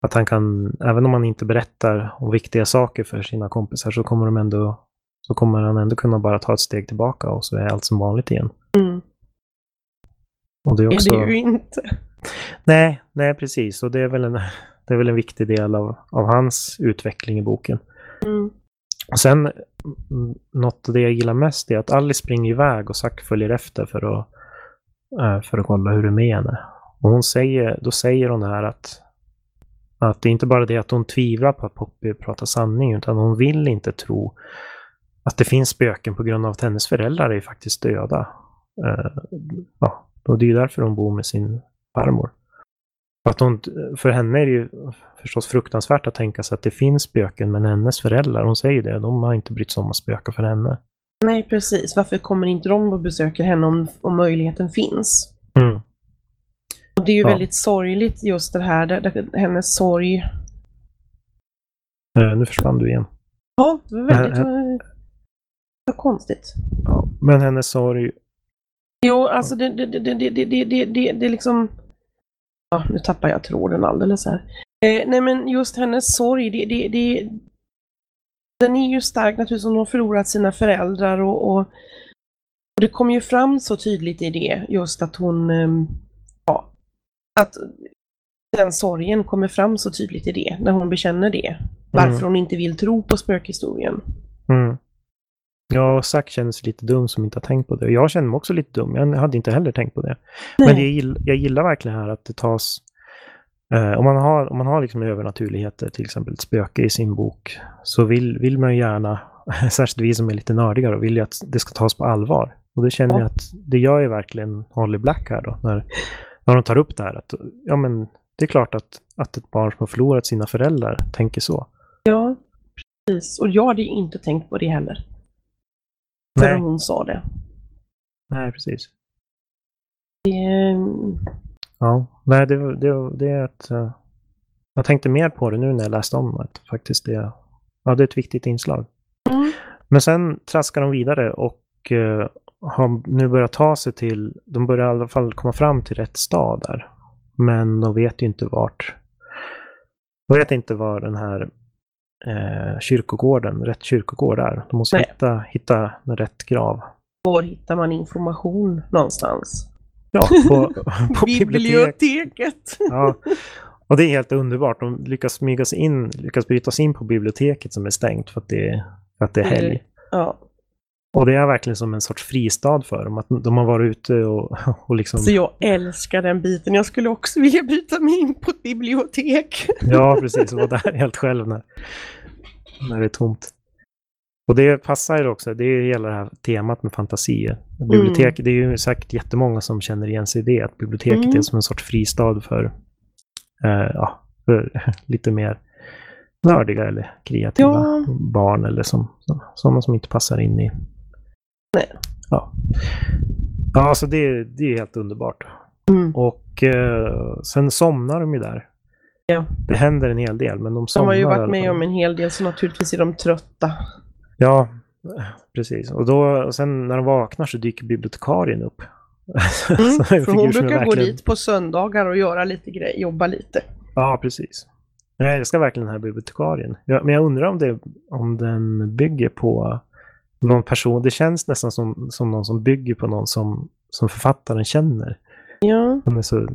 Att han kan, även om han inte berättar om viktiga saker för sina kompisar så kommer, de ändå, så kommer han ändå kunna bara ta ett steg tillbaka och så är allt som vanligt igen. Mm. Och det är Det också... är det ju inte. Nej, nej precis. Och det är väl en... det är väl en viktig del av, av hans utveckling i boken. Mm. Och sen, något av det jag gillar mest är att Alice springer iväg och Zack följer efter för att, eh, för att kolla hur det är med henne. Och hon säger, då säger hon här att, att det är inte bara det att hon tvivlar på att Poppy pratar sanning, utan hon vill inte tro att det finns spöken på grund av att hennes föräldrar är faktiskt döda. Eh, ja, och det är ju därför hon bor med sin farmor. Att hon, för henne är det ju förstås fruktansvärt att tänka sig att det finns spöken, men hennes föräldrar, hon säger det, de har inte brytt sig om att spöka för henne. Nej, precis. Varför kommer inte de och besöker henne om, om möjligheten finns? Mm. Och det är ju Ja. väldigt sorgligt just det här, där, där, hennes sorg. Eh, nu försvann du igen. Ja, det var väldigt Äh, vad konstigt. Ja, men hennes sorg... Jo, alltså det, det, det, det, det, det, det, det liksom... Ja, nu tappar jag tråden alldeles här. Eh, nej, men just hennes sorg, det, det, det, den är ju stark naturligtvis om hon förlorat sina föräldrar och, och, och, det kom ju fram så tydligt i det, just att hon, ehm, ja, att den sorgen kommer fram så tydligt i det, när hon bekänner det. Varför mm. hon inte vill tro på spökhistorien. Mm. Ja, och Zack känner sig lite dum som inte har tänkt på det. Jag känner mig också lite dum. Jag hade inte heller tänkt på det. Men Nej. det jag, gill, jag gillar verkligen här att det tas... Eh, om man har, om man har liksom övernaturligheter, till exempel ett spöke i sin bok, så vill, vill man ju gärna, [LAUGHS] särskilt vi som är lite nördigare, vill ju att det ska tas på allvar. Och det känner Ja. jag att det gör ju verkligen Holly Black här då, när, när de tar upp det här. Att, ja, men det är klart att, att ett barn som har förlorat sina föräldrar tänker så. Ja, precis. Och jag hade ju inte tänkt på det heller. Förrän Nej, hon sa det. nej precis. Ehm, Ja, nej, det, det, det är ett... eh, jag tänkte mer på det nu när jag läste om det. Faktiskt det, ja, det är ett viktigt inslag. Mm. Men sen traskar de vidare och eh, har nu börjat ta sig till... De börjar i alla fall komma fram till rätt stad där. Men de vet ju inte vart... De vet inte var den här eh, kyrkogården, rätt kyrkogård är. De måste Nej. hitta, hitta rätt grav. Var hittar man information någonstans? Ja, på, [LAUGHS] på bibliotek. Biblioteket! Ja, och det är helt underbart. De lyckas smyga sig in, lyckas bryta sig in på biblioteket som är stängt för att det, för att det är helg. Ja, Och det är verkligen som en sorts fristad för dem. Att de har varit ute och, [LAUGHS] och liksom... så jag älskar den biten. Jag skulle också vilja bryta mig in på ett bibliotek. [LAUGHS] Ja, precis. Och vara där helt själv när, när det är tomt. Och det passar ju också. Det är ju hela det här temat med fantasi. Bibliotek, det är ju säkert jättemånga som känner igen sig i det. Att biblioteket Mm. är som en sorts fristad för, eh, ja, för [LAUGHS] lite mer nördiga eller kreativa Ja. barn eller som, sådana som inte passar in i... Nej. Ja. Ja, alltså det, det är helt underbart. Mm. Och eh, sen somnar de ju där. Ja. Det händer en hel del, men de De somnar har ju varit med om en hel del, så naturligtvis är de trötta. Ja, precis. Och, då, och sen när de vaknar så dyker bibliotekarien upp. [LAUGHS] Mm. För hon brukar gå verkligen- dit på söndagar och göra lite grejer, jobba lite. Ja, precis. Jag älskar verkligen den här bibliotekarien. Ja, men jag undrar om, det, om den bygger på någon person. Det känns nästan som, som någon som bygger på någon som, som författaren känner. Ja, Den är så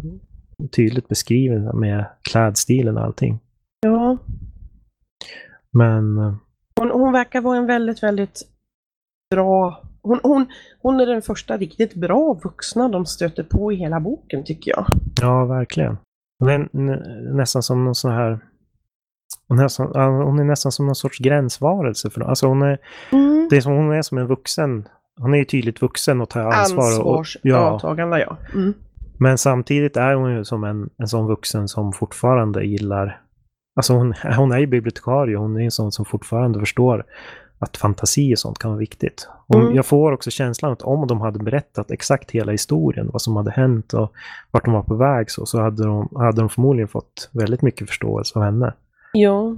tydligt beskriven med klädstilen och allting. ja. Men eh, Hon, hon verkar vara en väldigt, väldigt bra... Hon, hon, hon är den första riktigt bra vuxna de stöter på i hela boken, tycker jag. ja, verkligen. Nä- nästan som någon sån här... Hon är, ja, hon är nästan som någon sorts gränsvarelse. För, alltså hon är, Mm. det är som hon är som en vuxen. Hon är ju tydligt vuxen och tar ansvar. Och, ja, ja. Mm. men samtidigt är hon ju som en, en sån vuxen som fortfarande gillar... Alltså hon, hon är ju bibliotekarie. Hon är en sån som fortfarande förstår att fantasi och sånt kan vara viktigt. Och Mm. Jag får också känslan att om de hade berättat exakt hela historien, vad som hade hänt och vart de var på väg så, så hade de, hade de förmodligen fått väldigt mycket förståelse av henne. Ja,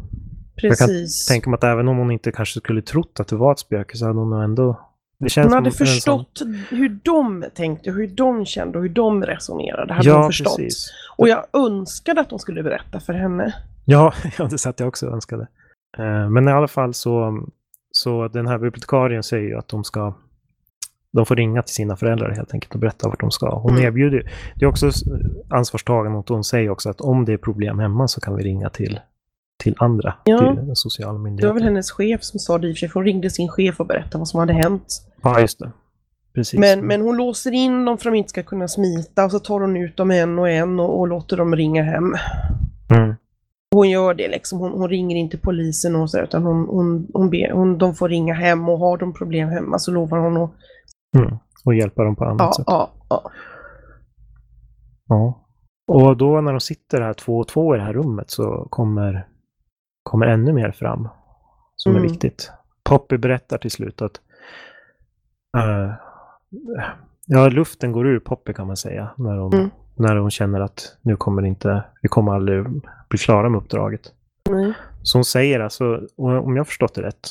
Jag kan precis. tänka mig att även om hon inte kanske skulle trott att det var ett spöke så hade hon ändå... Det känns Hon hade en sån- förstått hur de tänkte, hur de kände och hur de resonerade. Hade Ja, hon förstått. precis. Och jag önskade att de skulle berätta för henne. Ja, [LAUGHS] ja, det satt jag också och önskade. Eh, Men i alla fall så, så den här bibliotekarien säger ju att de ska de får ringa till sina föräldrar helt enkelt och berätta vart de ska. Hon Mm. erbjuder, det är också ansvarstagande och hon säger också att om det är problem hemma så kan vi ringa till, till andra, Ja. till sociala Det var väl hennes chef som sa det i och för sig, hon ringde sin chef och berättade vad som hade hänt. Ja, just det. Precis. Men, men hon låser in dem för att de inte ska kunna smita och så tar hon ut dem en och en och, och låter dem ringa hem. Mm. Hon gör det liksom, hon, hon ringer inte polisen och så där, utan hon, hon, hon ber, hon, de får ringa hem och har de problem hemma så lovar hon att... Mm. Och hjälpa dem på annat Ja, sätt. ja, ja. Ja. Och då när de sitter här två och två i det här rummet så kommer, kommer ännu mer fram som är Mm. viktigt. Poppy berättar till slut att eh, ja, luften går ur Poppy kan man säga. När hon, Mm. när hon känner att nu kommer inte, vi kommer aldrig bli klara med uppdraget. Nej. Så hon säger alltså, om jag har förstått det rätt,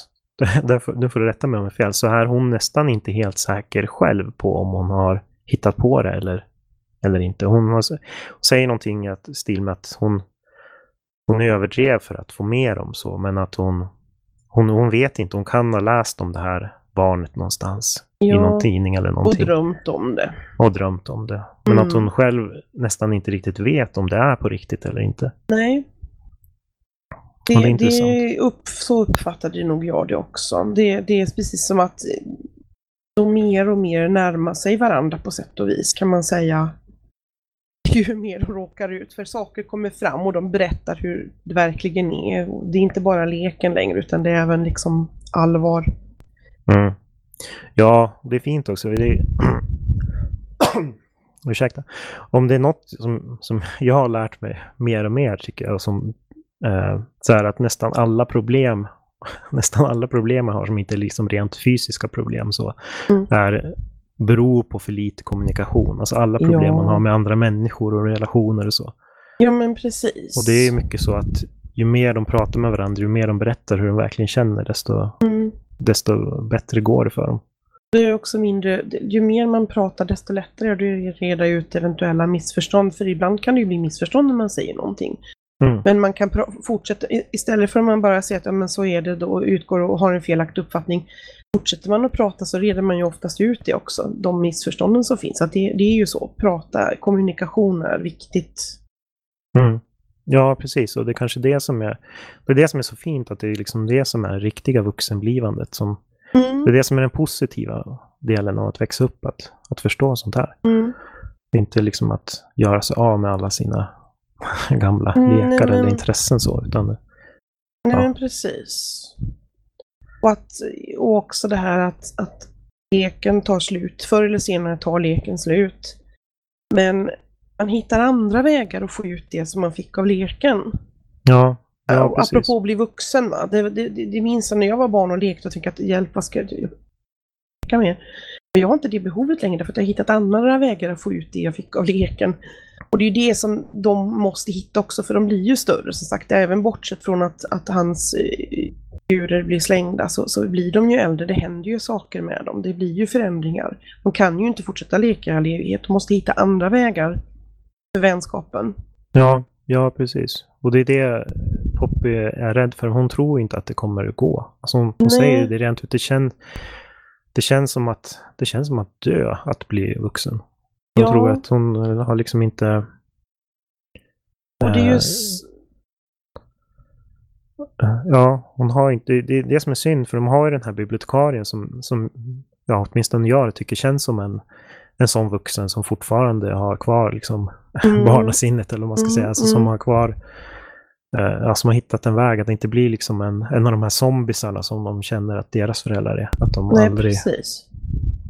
[LAUGHS] nu får du rätta mig om jag har fel, så är hon nästan inte helt säker själv på om hon har hittat på det eller, eller inte. Hon, har, hon säger någonting i att- stil med att hon, hon överdrev för att få mer om så, men att hon, hon, hon vet inte, hon kan ha läst om det här barnet någonstans i Ja, någon tidning eller och någonting drömt om det. och drömt om det. Men Mm. att hon själv nästan inte riktigt vet om det är på riktigt eller inte. Nej. Det, det är det intressant. upp, så uppfattade nog jag det också. Det, det är precis som att de mer och mer närmar sig varandra på sätt och vis kan man säga. [LAUGHS] Ju mer de råkar ut för saker kommer fram och de berättar hur det verkligen är. Det är inte bara leken längre utan det är även liksom allvar. Mm. Ja, det är fint också. Det [CLEARS THROAT] Ursäkta. Om det är något som, som [LAUGHS] jag har lärt mig mer och mer tycker jag, som, eh, så är att nästan alla problem [LAUGHS] nästan alla problem jag har som inte är liksom rent fysiska problem så Mm. är beror på för lite kommunikation. Alltså alla problem Ja. man har med andra människor och relationer och så. Ja men precis. Och det är mycket så att ju mer de pratar med varandra, ju mer de berättar hur de verkligen känner, desto, Mm. desto bättre går det för dem. Det är också mindre, ju mer man pratar desto lättare är det att reda ut eventuella missförstånd. För ibland kan det ju bli missförstånd när man säger någonting. Mm. Men man kan fortsätta, istället för att man bara säger att ja, men så är det då och utgår och har en felaktig uppfattning. Fortsätter man att prata så reder man ju oftast ut det också, de missförstånden som finns. Att det, det är ju så, prata, kommunikation är viktigt. Mm. Ja, precis. Och det är kanske det som är, det är det som är så fint, att det är liksom det som är riktiga vuxenblivandet. Som, Mm, det är det som är den positiva delen av att växa upp, att, att förstå sånt här. mm. Det är inte liksom att göra sig av med alla sina [LAUGHS] gamla Mm, nej, lekar eller men- intressen så, utan Nej Ja. men precis. Och, att, och också det här att, att leken tar slut. Förr eller senare tar leken slut. Men man hittar andra vägar att få ut det som man fick av leken. ja, ja precis. apropå att bli vuxen, va? Det, det, det, det minns jag när jag var barn och lekte och tänkte att hjälp, vad ska jag leka med? Men jag har inte det behovet längre för att jag har hittat andra vägar att få ut det jag fick av leken. Och det är ju det som de måste hitta också för de blir ju större som sagt. Även bortsett från att, att hans eh, djurer blir slängda så, så blir de ju äldre. Det händer ju saker med dem. Det blir ju förändringar. De kan ju inte fortsätta leka i all evighet. De måste hitta andra vägar för vänskapen. Ja, ja, precis. Och det är det Poppy är rädd för. Hon tror inte att det kommer att gå. Alltså hon, hon säger det rent ut. Det, kän, det, känns som att, det känns som att dö, att bli vuxen. Hon Ja. tror att hon eh, har liksom inte... Och det är ju... eh, s- Ja, hon har inte... Det är det som är synd, för de har ju den här bibliotekarien som, som ja, åtminstone jag tycker känns som en, en sån vuxen som fortfarande har kvar liksom Mm. [LAUGHS] barnasinnet, eller vad man ska Mm, säga. Alltså som mm. har kvar... Eh, ja, som har hittat en väg, att det inte blir liksom en, en av de här zombisarna som de känner att deras föräldrar är. Att de Nej, aldrig, precis.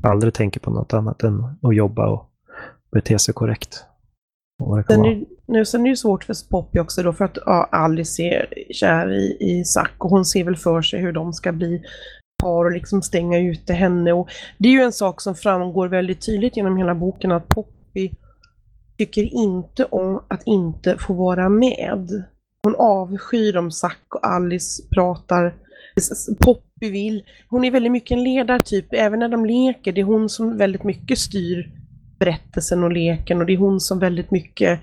aldrig tänker på något annat än att jobba och bete sig korrekt. Sen är, nu, sen är det ju svårt för Poppy också då för att ja, Alice är kär i, i Zack och hon ser väl för sig hur de ska bli par och liksom stänga ute henne. Och det är ju en sak som framgår väldigt tydligt genom hela boken att Poppy tycker inte om att inte få vara med. Hon avskyr om Zack och Alice pratar. Poppy vill, hon är väldigt mycket en ledartyp, även när de leker. Det är hon som väldigt mycket styr berättelsen och leken och det är hon som väldigt mycket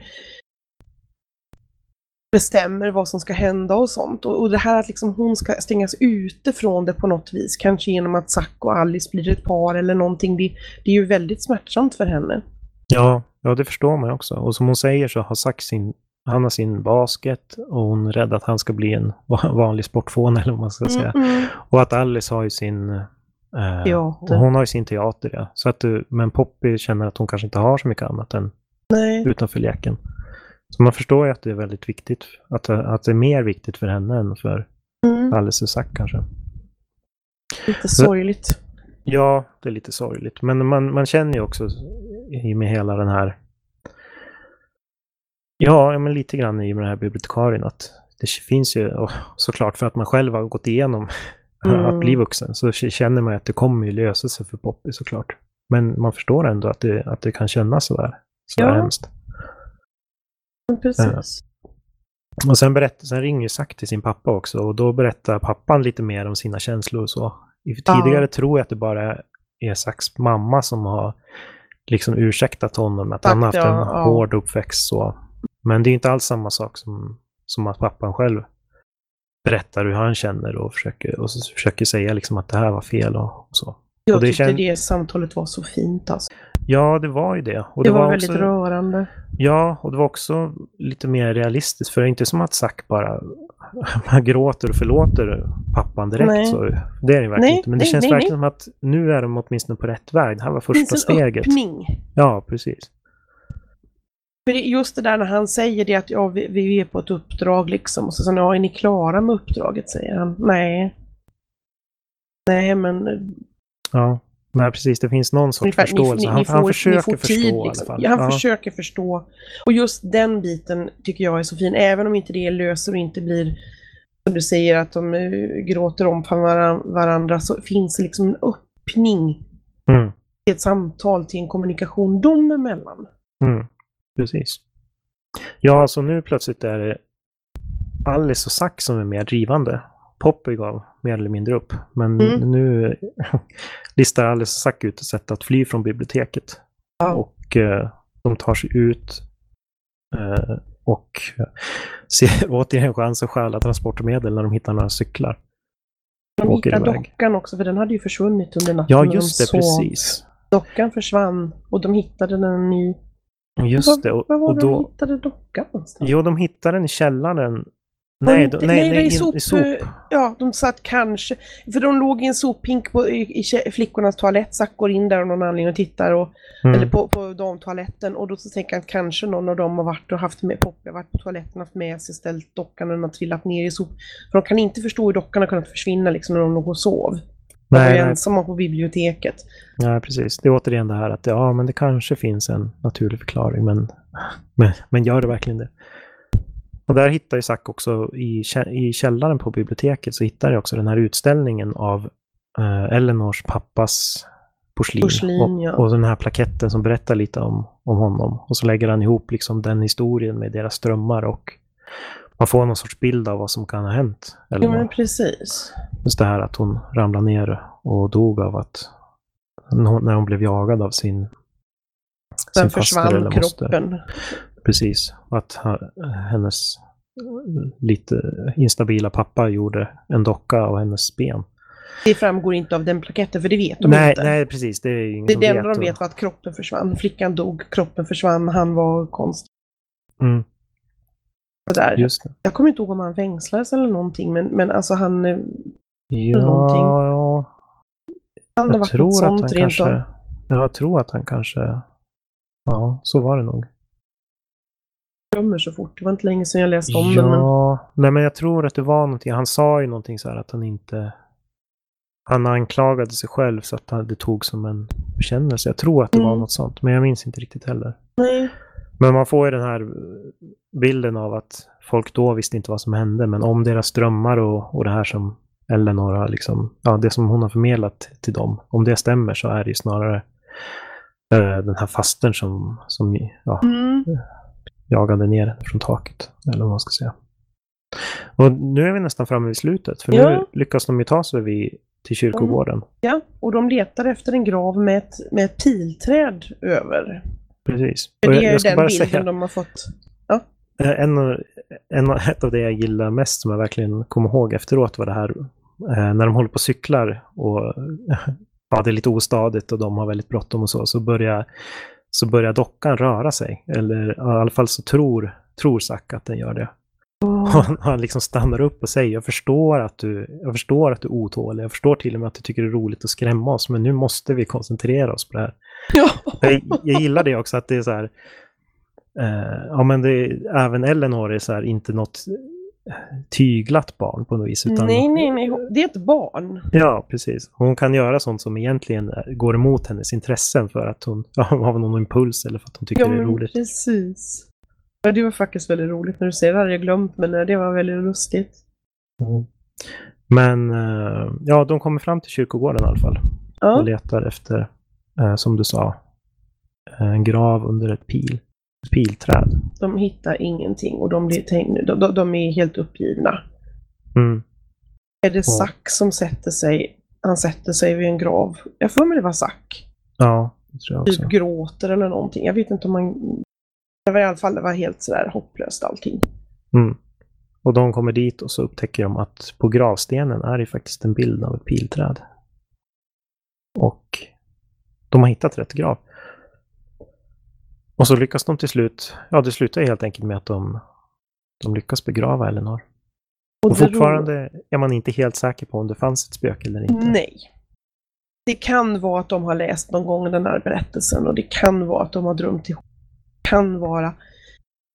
bestämmer vad som ska hända och sånt. Och, och det här att liksom hon ska stängas ute från det på något vis, kanske genom att Zack och Alice blir ett par eller någonting, det, det är ju väldigt smärtsamt för henne. Ja, ja, det förstår man också. Och som hon säger så har Zack sin, han har sin basket och hon är rädd att han ska bli en vanlig sportfåne eller vad man ska säga. Mm, mm. Och att Alice har ju sin... Eh, Teater. Hon har ju sin teater, ja. Så att, du- men Poppy känner att hon kanske inte har så mycket annat än Nej. utanför leken. Så man förstår ju att det är väldigt viktigt. Att, att det är mer viktigt för henne än för Mm, Alice och Zack kanske. lite sorgligt. Ja, det är lite sorgligt. Men man, man känner ju också i med hela den här... Ja, ja, men lite grann i med den här bibliotekarien att det finns ju, och såklart för att man själv har gått igenom Mm. [LAUGHS] att bli vuxen, så känner man att det kommer ju lösa sig för Poppy såklart. Men man förstår ändå att det, att det kan kännas sådär, sådär Ja. hemskt. Precis. Och sen, berätt, sen ringer Zack till sin pappa också och då berättar pappan lite mer om sina känslor och så. Tidigare tror jag att det bara är Zacks mamma som har liksom ursäktat honom att han har haft en ja, ja. hård uppväxt. Så. Men det är inte alls samma sak som, som att pappan själv berättar hur han känner och försöker, och försöker säga liksom att det här var fel och, och så. Jag och det tyckte kän- det samtalet var så fint alltså. Ja, det var ju det. Och Det, var, väldigt också- rörande. Ja, och det var också lite mer realistiskt. För det är inte som att Zack bara man [LAUGHS] gråter och förlåter pappan direkt. Nej. Så det är det verkligen Nej, inte. Men det nej, känns verkligen som att nu är de åtminstone på rätt väg. Det här var Det första finns en steget. öppning. Ja, precis. För just det där när han säger det att ja, vi, vi är på ett uppdrag liksom. Och så säger han, ja, är ni klara med uppdraget? Säger han. Nej. Nej, men Ja, nej, precis. Det finns någon sorts ungefär, förståelse. ni, han, ni han får, försöker ni får förstå tid. i alla Liksom. fall. Ja, han ja. försöker förstå. Och just den biten tycker jag är så fin. Även om inte det löser och inte blir, som du säger, att de eh, gråter om varandra, så finns det liksom en öppning Mm, till ett samtal, till en kommunikation dem emellan. mm, precis. Ja, så nu plötsligt är det Alice och Zack som är mer drivande. Poppy gav mer eller mindre upp. Men Mm. nu [LAUGHS] listar Alice och Zack ut ett sätt att fly från biblioteket. Ja. Och eh, de tar sig ut eh, och ser [LAUGHS] återigen chans att stjäla transportmedel när de hittar några cyklar. De hittar dockan också, för den hade ju försvunnit under natten. Ja, just det, precis. Dockan försvann och de hittade den i... Just det. Och, Var var och de då, hittade dockan någonstans? jo, de hittar den i källaren. Nej, då, nej, nej, nej, i sop- i sop. Ja, de satt kanske... För de låg i en sophink på, i, i flickornas toalett. Zack går in där av någon anledning och tittar. Och, Mm. Eller på, på damtoaletten. Och då så tänker jag att kanske någon av dem har varit och haft med Poppy, har varit på toaletten, haft med sig, ställt dockan och den har trillat ner i sop. För de kan inte förstå hur dockan har kunnat försvinna liksom när de låg och sov. Var Nej, nej. ensamma på biblioteket. Nej, precis. Det är återigen det här att ja, men det kanske finns en naturlig förklaring, men, men, men gör det verkligen det? Och där hittar ju Zack också i, i källaren på biblioteket så hittar jag också den här utställningen av eh, Eleanors pappas porslin. Porslin, och, ja. och den här plaketten som berättar lite om, om honom. Och så lägger han ihop liksom den historien med deras drömmar och man får någon sorts bild av vad som kan ha hänt. Ja, Eleanor. men precis. Just det här att hon ramlade ner och dog av att när hon, blev jagad av sin, Sen sin eller försvann moster. kroppen. Precis. Och att hennes lite instabila pappa gjorde en docka av hennes ben. Det framgår inte av den plaketten, för det vet de nej, inte. nej, precis. Det är ingen det som det enda de vet var att kroppen försvann. Flickan dog, kroppen försvann, han var konstig. Mm, Där. Jag kommer inte ihåg om han fängslades eller någonting, men, men alltså han... eh, Ja, någonting. ja, Han jag tror att han kanske... av. Jag tror att han kanske... Ja, så var det nog. Jag glömmer så fort. Det var inte länge sedan jag läste om den. Men... Ja, nej men jag tror att det var någonting. Han sa ju någonting så här att han inte... Han anklagade sig själv så att han- det tog som en bekännelse. Jag tror att det var Mm. något sånt, men jag minns inte riktigt heller. Nej. Men man får ju den här bilden av att folk då visste inte vad som hände, men om deras drömmar och, och det här som Eleanor har liksom, ja det som hon har förmedlat till dem, om det stämmer så är det ju snarare eh, den här fastern som, som ja, Mm. jagade ner från taket. Eller vad man ska säga. Och nu är vi nästan framme vid slutet. För Ja. nu lyckas de ju ta sig vid, till kyrkogården. Ja, och de letar efter en grav med ett, med ett pilträd över. Precis. För det jag, är jag ska den bilden säga, de har fått. eh, en, en, ett av det jag gillar mest som jag verkligen kommer ihåg efteråt var det här eh, när de håller på och cyklar och [LAUGHS] ja, det är lite ostadigt och de har väldigt bråttom och så, så börjar, så börjar dockan röra sig. Eller i alla fall så tror, tror Zack att den gör det. Och han, han liksom stannar upp och säger jag förstår, att du, jag förstår att du är otålig, jag förstår till och med att du tycker det är roligt att skrämma oss, men nu måste vi koncentrera oss på det här. Ja. Jag, jag gillar det också att det är så här, eh, ja men det, även Eleanor är så här inte något tyglat barn på något vis. Utan, Nej, nej, nej. Det är ett barn. Ja, precis. Hon kan göra sånt som egentligen är- går emot hennes intressen för att hon [LAUGHS] ja, har någon impuls eller för att hon tycker Ja, det är roligt. precis. Ja, det var faktiskt väldigt roligt när du säger det. hade jag glömt, men eh, det var väldigt lustigt. Mm. Men eh, ja, de kommer fram till kyrkogården i alla fall och Ja, letar efter, eh, som du sa, en grav under ett pil. Pilträd. de hittar ingenting och de, blir de, de, de är helt uppgivna. Mm. Är det Zack som sätter sig, han sätter sig vid en grav. Jag får mig det var Zack. Ja, det tror jag också. Typ gråter eller någonting. Jag vet inte om man... Det var i alla fall det var helt sådär hopplöst allting. Mm. Och de kommer dit och så upptäcker de att på gravstenen är det faktiskt en bild av ett pilträd. Och de har hittat rätt grav. Och så lyckas de till slut, ja det slutar helt enkelt med att de, de lyckas begrava Eleanor. Och, ro- fortfarande är man inte helt säker på om det fanns ett spöke eller inte. Nej. Det kan vara att de har läst någon gång den här berättelsen och det kan vara att de har drömt ihop. Det kan vara...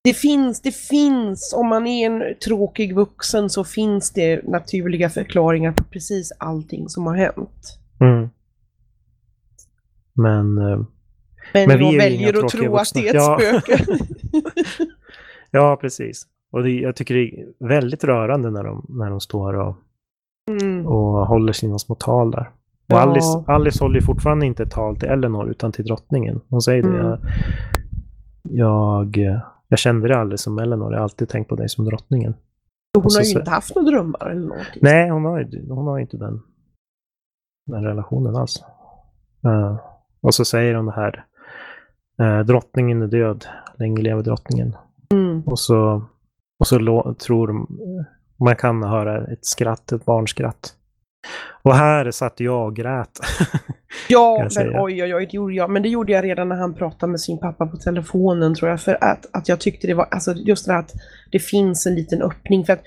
Det finns, det finns, om man är en tråkig vuxen så finns det naturliga förklaringar på precis allting som har hänt. Mm. Men eh, Men, Men vi ju inga väljer att tro att det är ett Ja. spöke. [LAUGHS] ja, precis. Och det, jag tycker det är väldigt rörande när de, när de står och mm. och håller sina små tal där. Och Ja. Alice, Alice håller fortfarande inte ett tal till Eleanor utan till drottningen. Hon säger det. Mm. Jag, jag, jag kände det aldrig som Eleanor. Jag har alltid tänkt på dig som drottningen. Hon så har ju inte haft några drömmar eller någonting. Nej, hon har, ju- hon har inte den, den relationen alls. Eh, och så säger hon det här. Uh, drottningen är död. Länge leve drottningen. Mm. Och så, och så lå- tror de, man kan höra ett skratt, ett barnskratt. Och här satt jag och grät. [LAUGHS] Ja, men oj, oj, oj, det gjorde jag. Men det gjorde jag redan när han pratade med sin pappa på telefonen tror jag. För att, att jag tyckte det var, alltså just det här att det finns en liten öppning. För att,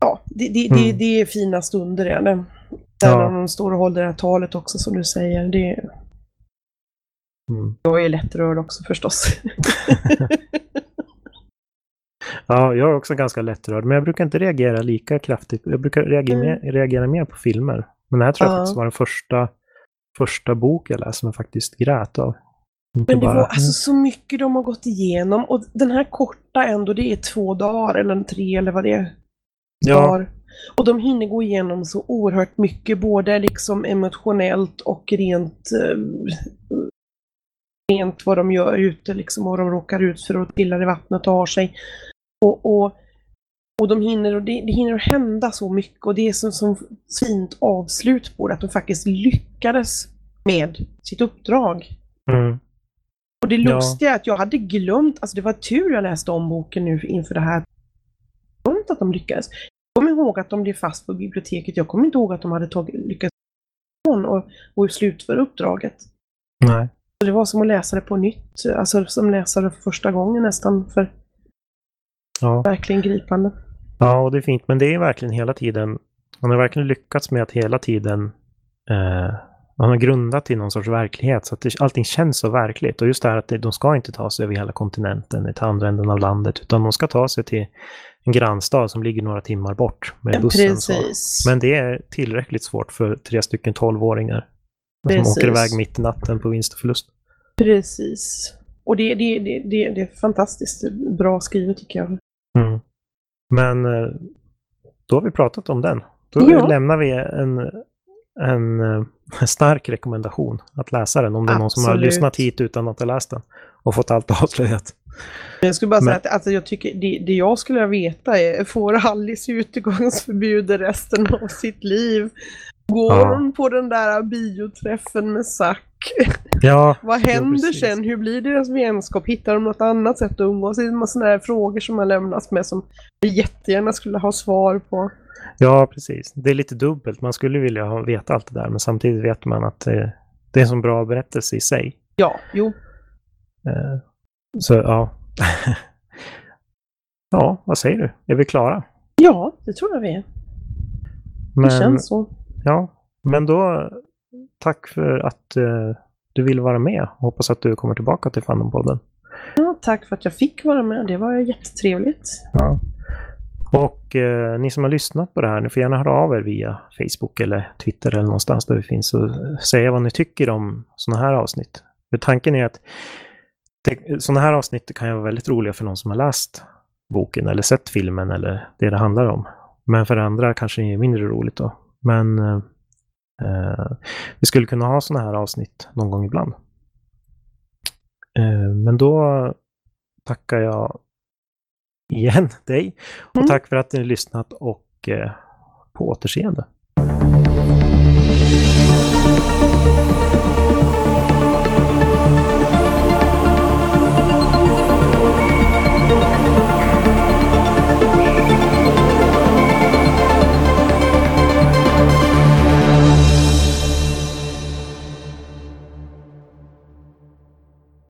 ja, det, det, det, Mm. det är fina stunder. Ja. Det, där Ja. de står och håller det här talet också som du säger. Det, Mm. jag är lättrörd också förstås. [LAUGHS] Ja, jag är också ganska lättrörd, men jag brukar inte reagera lika kraftigt. Jag brukar reagera, Mm. mer, reagera mer på filmer. Men det här tror jag Ja. faktiskt var den första, första bok jag läste som jag faktiskt grät av. Inte Men det bara, var alltså så mycket de har gått igenom. Och den här korta ändå, det är två dagar eller tre eller vad det är. ja, dagar. Och de hinner gå igenom så oerhört mycket, både liksom emotionellt och rent, eh, rent vad de gör ute, liksom, vad de råkar ut för och trillar i vattnet och har sig. Och, och, och de hinner, och det, det hinner att hända så mycket och det är så, så fint avslut på det, att de faktiskt lyckades med sitt uppdrag. mm, Och det lustiga är att jag hade glömt, alltså det var tur jag läste om boken nu inför det här. Jag glömt att de lyckades. Jag kommer ihåg att de blev fast på biblioteket. Jag kommer inte ihåg att de hade tagit, lyckats och, och slutföra uppdraget. nej. Det var som att läsa det på nytt, alltså som läsa det för första gången nästan, för Ja. verkligen gripande. ja, och det är fint, men det är verkligen hela tiden, han har verkligen lyckats med att hela tiden eh, han har grundat i någon sorts verklighet så att det, allting känns så verkligt. Och just det här att de ska inte ta sig över hela kontinenten till andra änden av landet utan de ska ta sig till en grannstad som ligger några timmar bort med bussen. Så. Precis. Men det är tillräckligt svårt för tre stycken tolvåringar. Som Precis. åker iväg mitt i natten på vinst och förlust. Precis. Och det, det, det, det, det är fantastiskt bra skrivet tycker jag. Mm. Men eh, då har vi pratat om den. Då Ja. lämnar vi en, en, eh, [LAUGHS] stark rekommendation att läsa den om det är någon som har Absolut. lyssnat hit utan att ha läst den och fått allt [LAUGHS] avslöjat. Jag skulle bara Men- säga att alltså, jag tycker, det, det jag skulle vilja veta är, får Alice utegångsförbud resten av sitt liv? Går Ja. hon på den där bioträffen med Zack? [LAUGHS] Ja, [LAUGHS] Vad händer precis. sen? Hur blir deras vänskap? Hittar de något annat sätt att umgås? Det är en massa sådana här frågor som har lämnats med som vi jättegärna skulle ha svar på. Ja, precis. Det är lite dubbelt. Man skulle vilja ha- veta allt det där, men samtidigt vet man att eh, det är en så bra berättelse i sig. Ja, jo. Eh, så ja. [LAUGHS] ja, vad säger du? Är vi klara? Ja, det tror jag vi är. Det Men, känns så. Ja, men då tack för att eh, du ville vara med. Hoppas att du kommer tillbaka till Fandompodden. Ja, tack för att jag fick vara med. Det var jättetrevligt. Ja. Och eh, ni som har lyssnat på det här, ni får gärna höra av er via Facebook eller Twitter eller någonstans där vi finns och säga vad ni tycker om sådana här avsnitt. För tanken är att sådana här avsnitt kan ju vara väldigt roliga för någon som har läst boken eller sett filmen eller det det handlar om. Men för andra kanske det är mindre roligt då. Men eh, vi skulle kunna ha sådana här avsnitt någon gång ibland. Eh, men då tackar jag igen [LAUGHS] dig. Och Mm. tack för att ni lyssnat och eh, på återseende.